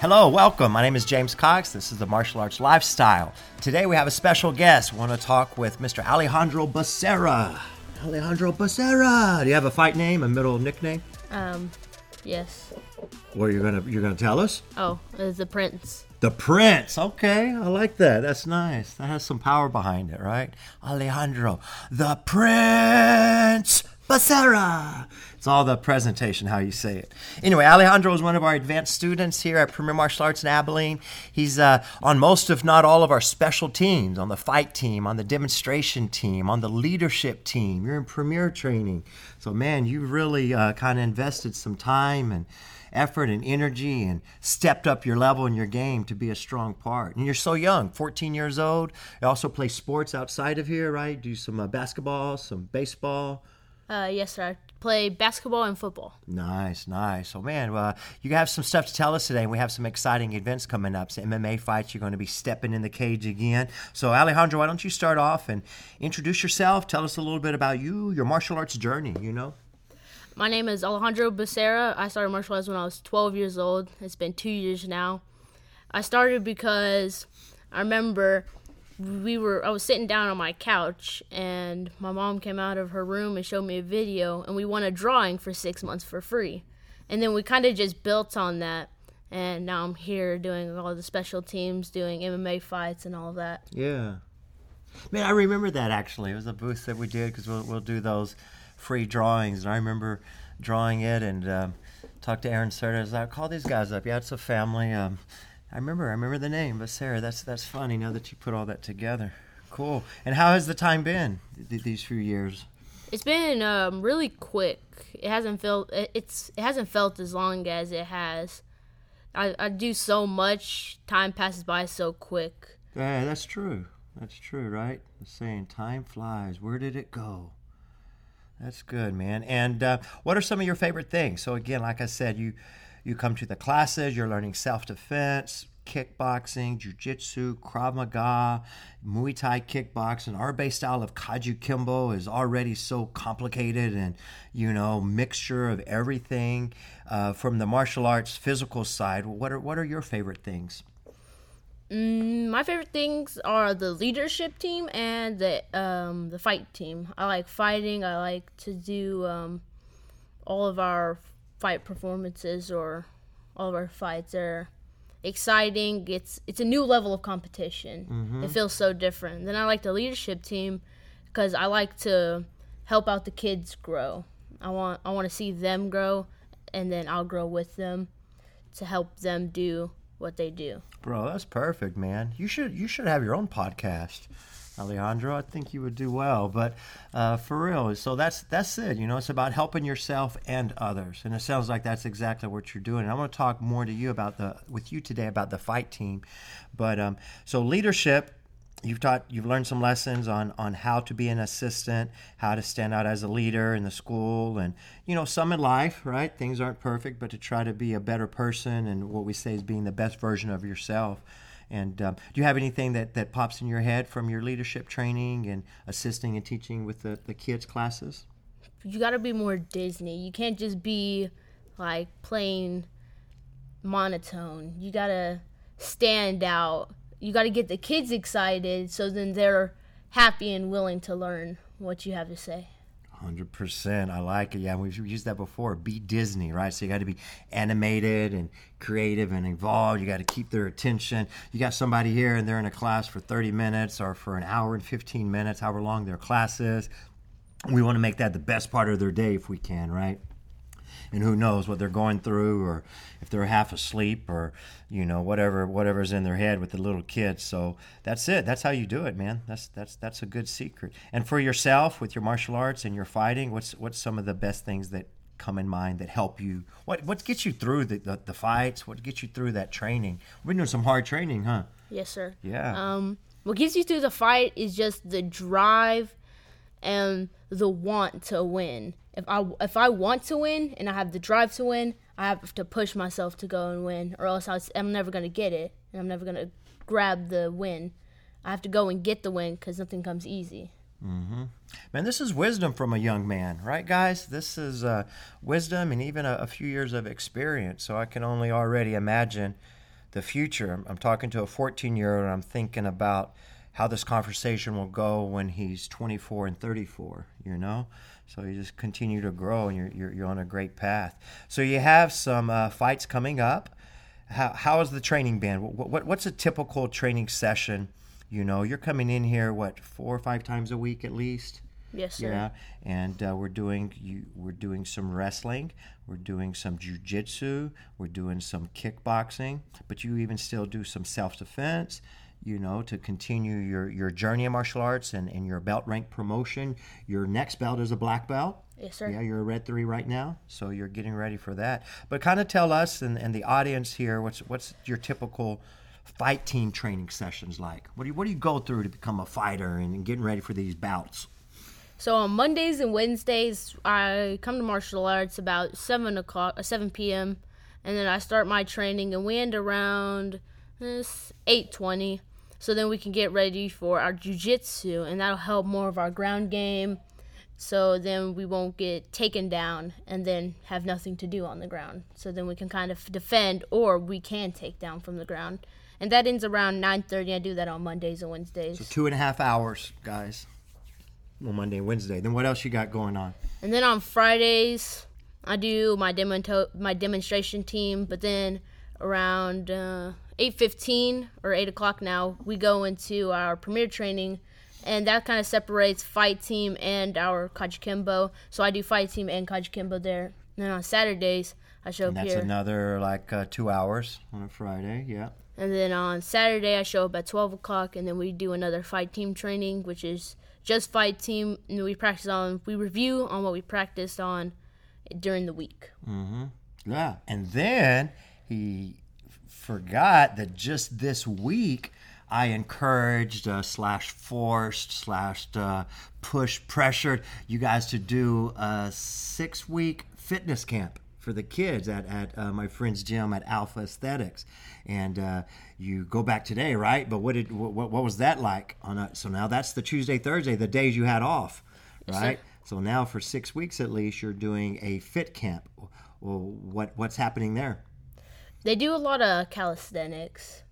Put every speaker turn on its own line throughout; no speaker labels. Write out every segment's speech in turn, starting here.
Hello, welcome. My name is James Cox. This is the Martial Arts Lifestyle. Today we have a special guest. We want to talk with Mr. Alejandro Becerra. Alejandro Becerra. Do you have a fight name, a middle nickname?
Um, yes.
Or you're gonna you're gonna tell us?
Oh, it's the prince.
The Prince. Okay, I like that. That's nice. That has some power behind it, right? Alejandro, the Prince Becerra. It's all the presentation, how you say it. Anyway, Alejandro is one of our advanced students here at Premier Martial Arts in Abilene. He's uh, on most, if not all, of our special teams on the fight team, on the demonstration team, on the leadership team. You're in Premier training. So, man, you really uh, kind of invested some time and effort and energy and stepped up your level in your game to be a strong part. And you're so young, 14 years old. You also play sports outside of here, right? Do some uh, basketball, some baseball.
Uh, yes, sir. I play basketball and football.
Nice, nice. So, man, uh, you have some stuff to tell us today, and we have some exciting events coming up. Some MMA fights. You're going to be stepping in the cage again. So, Alejandro, why don't you start off and introduce yourself? Tell us a little bit about you, your martial arts journey. You know.
My name is Alejandro Becerra. I started martial arts when I was 12 years old. It's been two years now. I started because I remember we were I was sitting down on my couch and my mom came out of her room and showed me a video and we won a drawing for 6 months for free. And then we kind of just built on that and now I'm here doing all the special teams, doing MMA fights and all that.
Yeah. Man, I remember that actually. It was a booth that we did because we'll, we'll do those free drawings. And I remember drawing it and um, talked to Aaron Serta. I call these guys up. Yeah, it's a family. Um, I remember, I remember the name, but Sarah, that's that's funny now that you put all that together. Cool. And how has the time been th- these few years?
It's been um, really quick. It hasn't felt it's it hasn't felt as long as it has. I, I do so much. Time passes by so quick.
Yeah, that's true. That's true, right? The saying, "Time flies." Where did it go? That's good, man. And uh, what are some of your favorite things? So again, like I said, you you come to the classes, you're learning self defense, kickboxing, jiu-jitsu, Krav Maga, Muay Thai kickboxing. Our base style of Kajukembo is already so complicated and, you know, mixture of everything. Uh, from the martial arts physical side, what are, what are your favorite things?
Mm, my favorite things are the leadership team and the um, the fight team. I like fighting. I like to do um, all of our fight performances or all of our fights are exciting. It's it's a new level of competition. Mm-hmm. It feels so different. Then I like the leadership team because I like to help out the kids grow. I want I want to see them grow, and then I'll grow with them to help them do what they do.
Bro, that's perfect, man. You should you should have your own podcast. Alejandro, I think you would do well. But uh, for real, so that's that's it. You know, it's about helping yourself and others, and it sounds like that's exactly what you're doing. And I want to talk more to you about the with you today about the fight team. But um, so leadership. You've taught, you've learned some lessons on on how to be an assistant, how to stand out as a leader in the school, and you know some in life, right? Things aren't perfect, but to try to be a better person, and what we say is being the best version of yourself. And um, do you have anything that, that pops in your head from your leadership training and assisting and teaching with the, the kids' classes?
You got to be more Disney. You can't just be like plain monotone. You got to stand out. You got to get the kids excited so then they're happy and willing to learn what you have to say.
Hundred percent. I like it. Yeah, we've used that before. Be Disney, right? So you got to be animated and creative and involved. You got to keep their attention. You got somebody here and they're in a class for thirty minutes or for an hour and fifteen minutes, however long their class is. We want to make that the best part of their day if we can, right? And who knows what they're going through or if they're half asleep or you know whatever whatever's in their head with the little kids. So that's it. That's how you do it man. That's that's that's a good secret. And for yourself with your martial arts and your fighting what's what's some of the best things that come in mind that help you? What what gets you through the, the, the fights? What gets you through that training? We're doing some hard training huh?
Yes sir.
Yeah.
Um what gets you through the fight is just the drive and the want to win if I if I want to win and I have the drive to win, I have to push myself to go and win, or else I'm never gonna get it, and I'm never gonna grab the win. I have to go and get the win because nothing comes easy.
Mm-hmm. Man, this is wisdom from a young man, right, guys? This is uh, wisdom and even a, a, few years of experience. So I can only already imagine the future. I'm, I'm talking to a 14 year old, and I'm thinking about how this conversation will go when he's 24 and 34. You know, so you just continue to grow, and you're you're, you're on a great path. So you have some uh, fights coming up. How how is the training been? What, what what's a typical training session? You know, you're coming in here what four or five times a week at least.
Yes, sir.
Yeah, and uh, we're doing you, we're doing some wrestling, we're doing some jujitsu, we're doing some kickboxing, but you even still do some self defense. You know, to continue your, your journey in martial arts and, and your belt rank promotion. Your next belt is a black belt.
Yes, sir.
Yeah, you're a red three right now, so you're getting ready for that. But kind of tell us and, and the audience here what's what's your typical fight team training sessions like? What do you what do you go through to become a fighter and getting ready for these bouts?
So on Mondays and Wednesdays, I come to martial arts about seven o'clock, uh, seven p.m., and then I start my training, and we end around uh, eight twenty. So then we can get ready for our jujitsu, and that'll help more of our ground game. So then we won't get taken down and then have nothing to do on the ground. So then we can kind of defend, or we can take down from the ground, and that ends around nine thirty. I do that on Mondays and Wednesdays.
So two and a half hours, guys. Well, Monday and Wednesday. Then what else you got going on?
And then on Fridays, I do my demo my demonstration team. But then around uh, eight fifteen or eight o'clock now, we go into our premier training, and that kind of separates fight team and our Kajukembo. So I do fight team and Kajukembo there. And then on Saturdays, I show
And
up
that's
here.
another like uh, two hours on a Friday. Yeah.
And then on Saturday, I show up at 12 o'clock, and then we do another fight team training, which is just fight team. And we practice on, we review on what we practiced on during the week. Mm-hmm.
Yeah. And then he forgot that just this week I encouraged uh, slash forced slash uh, push pressured you guys to do a six week fitness camp for the kids at, at uh, my friend's gym at Alpha Aesthetics. And uh, you go back today, right? But what did what, what was that like? On a, so now that's the Tuesday, Thursday, the days you had off, right? So now for six weeks at least, you're doing a fit camp. Well, what what's happening there?
They do a lot of calisthenics.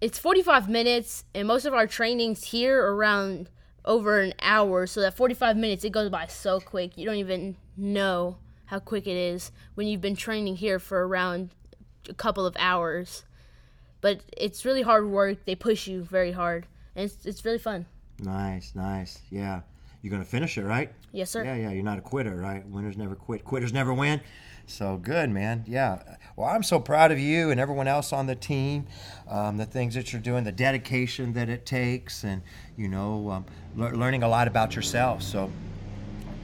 It's 45 minutes, and most of our trainings here are around over an hour. So that 45 minutes, it goes by so quick. You don't even know how quick it is when you've been training here for around a couple of hours. But it's really hard work. They push you very hard, and it's, it's really fun.
Nice, nice. Yeah, you're gonna finish it, right?
Yes, sir.
Yeah, yeah. You're not a quitter, right? Winners never quit. Quitters never win. So good, man. Yeah. Well, I'm so proud of you and everyone else on the team. Um, the things that you're doing, the dedication that it takes, and you know, um, lear- learning a lot about yourself. So,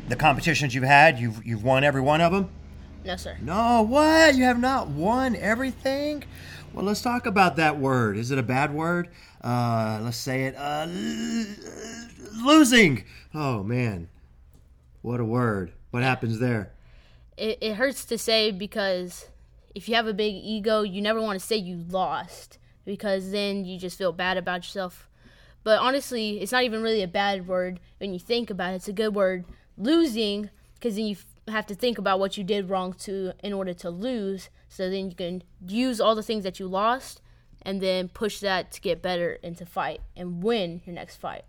the competitions you've had, you've you've won every one of them.
No, sir.
No, what? You have not won everything? Well, let's talk about that word. Is it a bad word? Uh, let's say it. Uh, l- losing. Oh, man. What a word. What happens there?
It, it hurts to say because if you have a big ego, you never want to say you lost because then you just feel bad about yourself. But honestly, it's not even really a bad word when you think about it. It's a good word. Losing, because then you have to think about what you did wrong to in order to lose. So then you can use all the things that you lost and then push that to get better and to fight and win your next fight.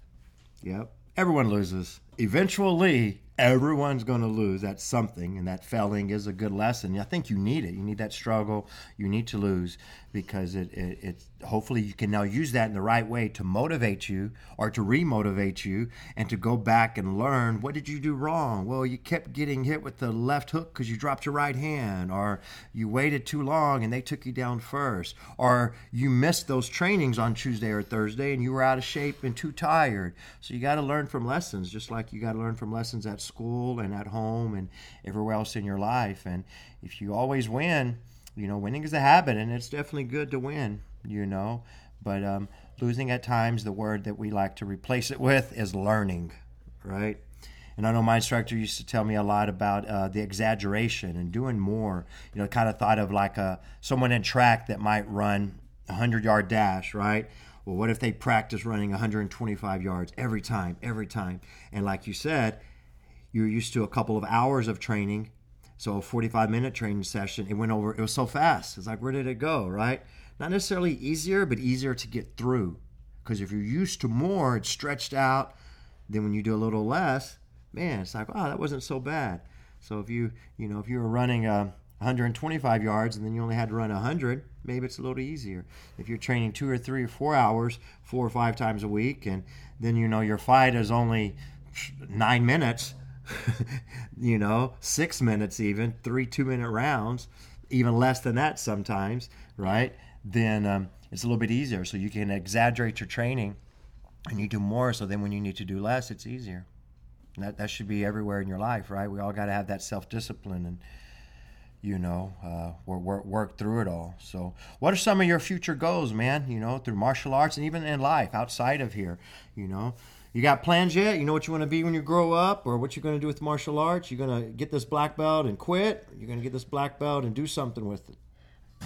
Yep. Everyone loses. Eventually, everyone's going to lose at something, and that failing is a good lesson. I think you need it. You need that struggle. You need to lose because it, it, hopefully you can now use that in the right way to motivate you or to remotivate you and to go back and learn what did you do wrong? Well, you kept getting hit with the left hook because you dropped your right hand, or you waited too long and they took you down first, or you missed those trainings on Tuesday or Thursday and you were out of shape and too tired. So you got to learn from lessons, just like you got to learn from lessons at school and at home and everywhere else in your life. And if you always win, you know, winning is a habit, and it's definitely good to win, you know. But um, losing at times, the word that we like to replace it with is learning, right? And I know my instructor used to tell me a lot about uh, the exaggeration and doing more. You know, kind of thought of like a someone in track that might run a hundred yard dash, right? Well, what if they practice running 125 yards every time, every time? And like you said, you're used to a couple of hours of training so a 45 minute training session, it went over, it was so fast. It's like, where did it go, right? not necessarily easier, but easier to get through. Because if you're used to more, it's stretched out. Then when you do a little less, man, it's like, oh, that wasn't so bad. So if you, you know, if you were running uh, 125 yards and then you only had to run 100, maybe it's a little easier. If you're training two or three or four hours, four or five times a week, and then you know your fight is only nine minutes, you know, six minutes even, three two minute rounds, even less than that sometimes, right? Then um, it's a little bit easier. So you can exaggerate your training and you do more. So then when you need to do less, it's easier. That, that should be everywhere in your life, right? We all got to have that self discipline and, you know, uh, work, work through it all. So, what are some of your future goals, man? You know, through martial arts and even in life outside of here, you know? You got plans yet? You know what you want to be when you grow up, or what you're going to do with martial arts? You're going to get this black belt and quit. You're going to get this black belt and do something with it.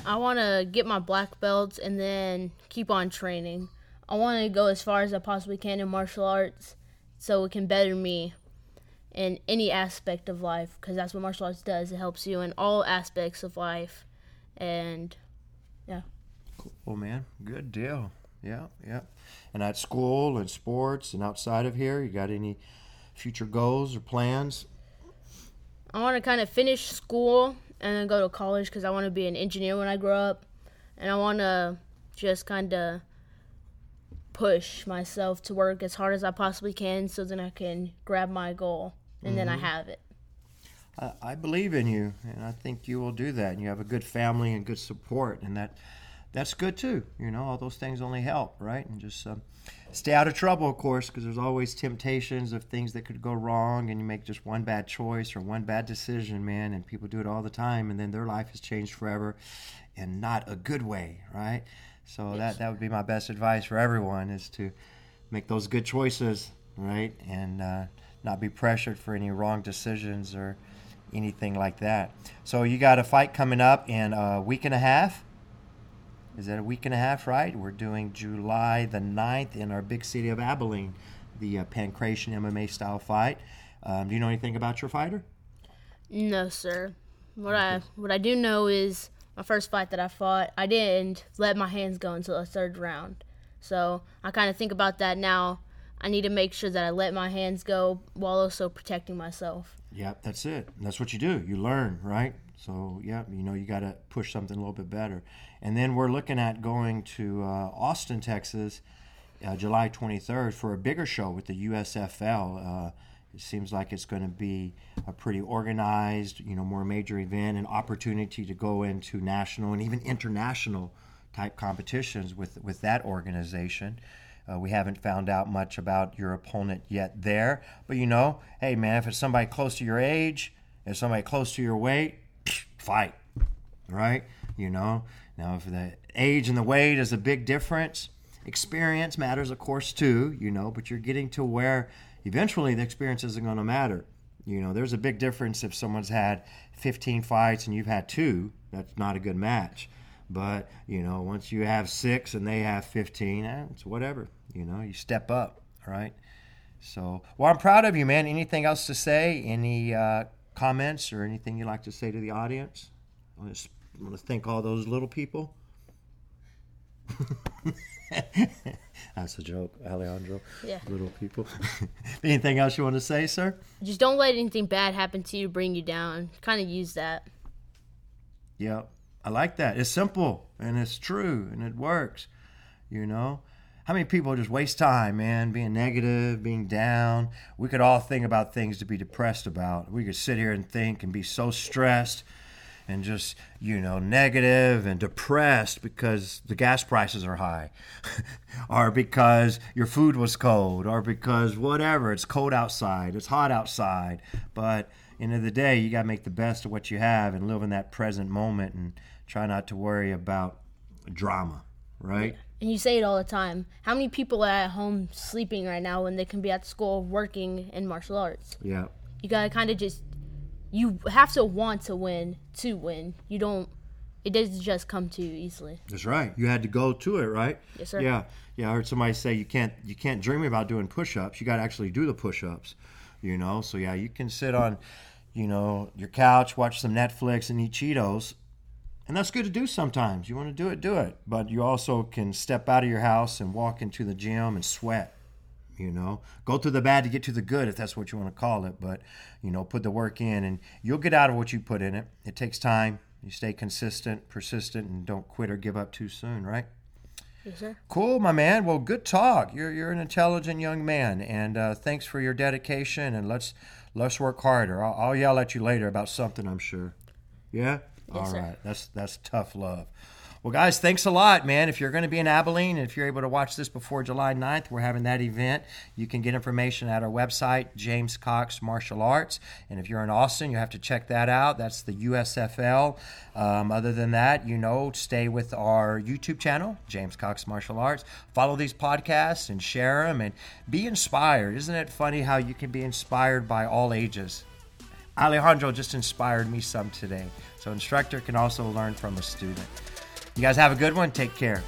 I want to get my black belts and then keep on training. I want to go as far as I possibly can in martial arts so it can better me in any aspect of life because that's what martial arts does. It helps you in all aspects of life. And yeah.
Cool, man. Good deal. Yeah, yeah. And at school and sports and outside of here, you got any future goals or plans?
I want to kind of finish school and then go to college because I want to be an engineer when I grow up. And I want to just kind of push myself to work as hard as I possibly can so then I can grab my goal and mm-hmm. then I mm-hmm. have it.
I, I believe in you, and I think you will do that. And you have a good family and good support, and that that's good too. You know, all those things only help, right? And just um, stay out of trouble, of course, because there's always temptations of things that could go wrong, and you make just one bad choice or one bad decision, man. And people do it all the time, and then their life has changed forever, and not a good way, right? So that that would be my best advice for everyone is to make those good choices, right? And uh, not be pressured for any wrong decisions or anything like that. So you got a fight coming up in a week and a half is that a week and a half, right? We're doing July the 9th in our big city of Abilene, the uh, Pankration MMA style fight. Um, do you know anything about your fighter?
No, sir. What okay. I what I do know is my first fight that I fought, I didn't let my hands go until the third round. So I kind of think about that now. I need to make sure that I let my hands go while also protecting myself.
Yeah, that's it. That's what you do. You learn, right? So yeah, you know you got to push something a little bit better. And then we're looking at going to uh, Austin, Texas, uh, July 23rd for a bigger show with the USFL. Uh, it seems like it's going to be a pretty organized, you know, more major event, an opportunity to go into national and even international type competitions with with that organization. Uh, we haven't found out much about your opponent yet there, but you know, hey man, if it's somebody close to your age, if somebody close to your weight, fight, right? You know, now, if the age and the weight is a big difference, experience matters, of course, too, you know, but you're getting to where eventually the experience isn't going to matter. You know, there's a big difference if someone's had 15 fights and you've had two, that's not a good match. But, you know, once you have six and they have 15, eh, it's whatever. You know, you step up, right? So, well, I'm proud of you, man. Anything else to say? Any uh, comments or anything you'd like to say to the audience? I want to thank all those little people. That's a joke, Alejandro.
Yeah.
Little people. Anything else you want to say, sir?
Just don't let anything bad happen to you, bring you down. Kind of use that.
Yeah, I like that. It's simple and it's true and it works. You know, how many people just waste time, man, being negative, being down? We could all think about things to be depressed about. We could sit here and think and be so stressed and just you know negative and depressed because the gas prices are high or because your food was cold or because whatever it's cold outside it's hot outside but end of the day you got to make the best of what you have and live in that present moment and try not to worry about drama right
and you say it all the time how many people are at home sleeping right now when they can be at school working in martial arts
yeah
you gotta kind of just you have to want to win to win. You don't. It doesn't just come to you easily.
That's right. You had to go to it, right?
Yes, sir.
Yeah, yeah. I heard somebody say you can't you can't dream about doing push-ups. You got to actually do the push-ups. You know. So yeah, you can sit on, you know, your couch, watch some Netflix, and eat Cheetos, And that's good to do sometimes. You want to do it, do it. But you also can step out of your house and walk into the gym and sweat. You know, go through the bad to get to the good, if that's what you want to call it. But, you know, put the work in and you'll get out of what you put in it. It takes time. You stay consistent, persistent, and don't quit or give up too soon, right?
Yes, sir.
Cool, my man. Well, good talk. You're you're an intelligent young man, and uh, thanks for your dedication. And let's let's work harder. I'll, I'll yell at you later about something. I'm sure. Yeah. All
sir.
right. That's that's tough love. Well, guys, thanks a lot, man. If you're going to be in Abilene, and if you're able to watch this before July 9th, we're having that event. You can get information at our website, James Cox Martial Arts. And if you're in Austin, you have to check that out. That's the USFL. Um, other than that, you know, stay with our YouTube channel, James Cox Martial Arts. Follow these podcasts and share them and be inspired. Isn't it funny how you can be inspired by all ages? Alejandro just inspired me some today. So, instructor can also learn from a student. You guys have a good one. Take care.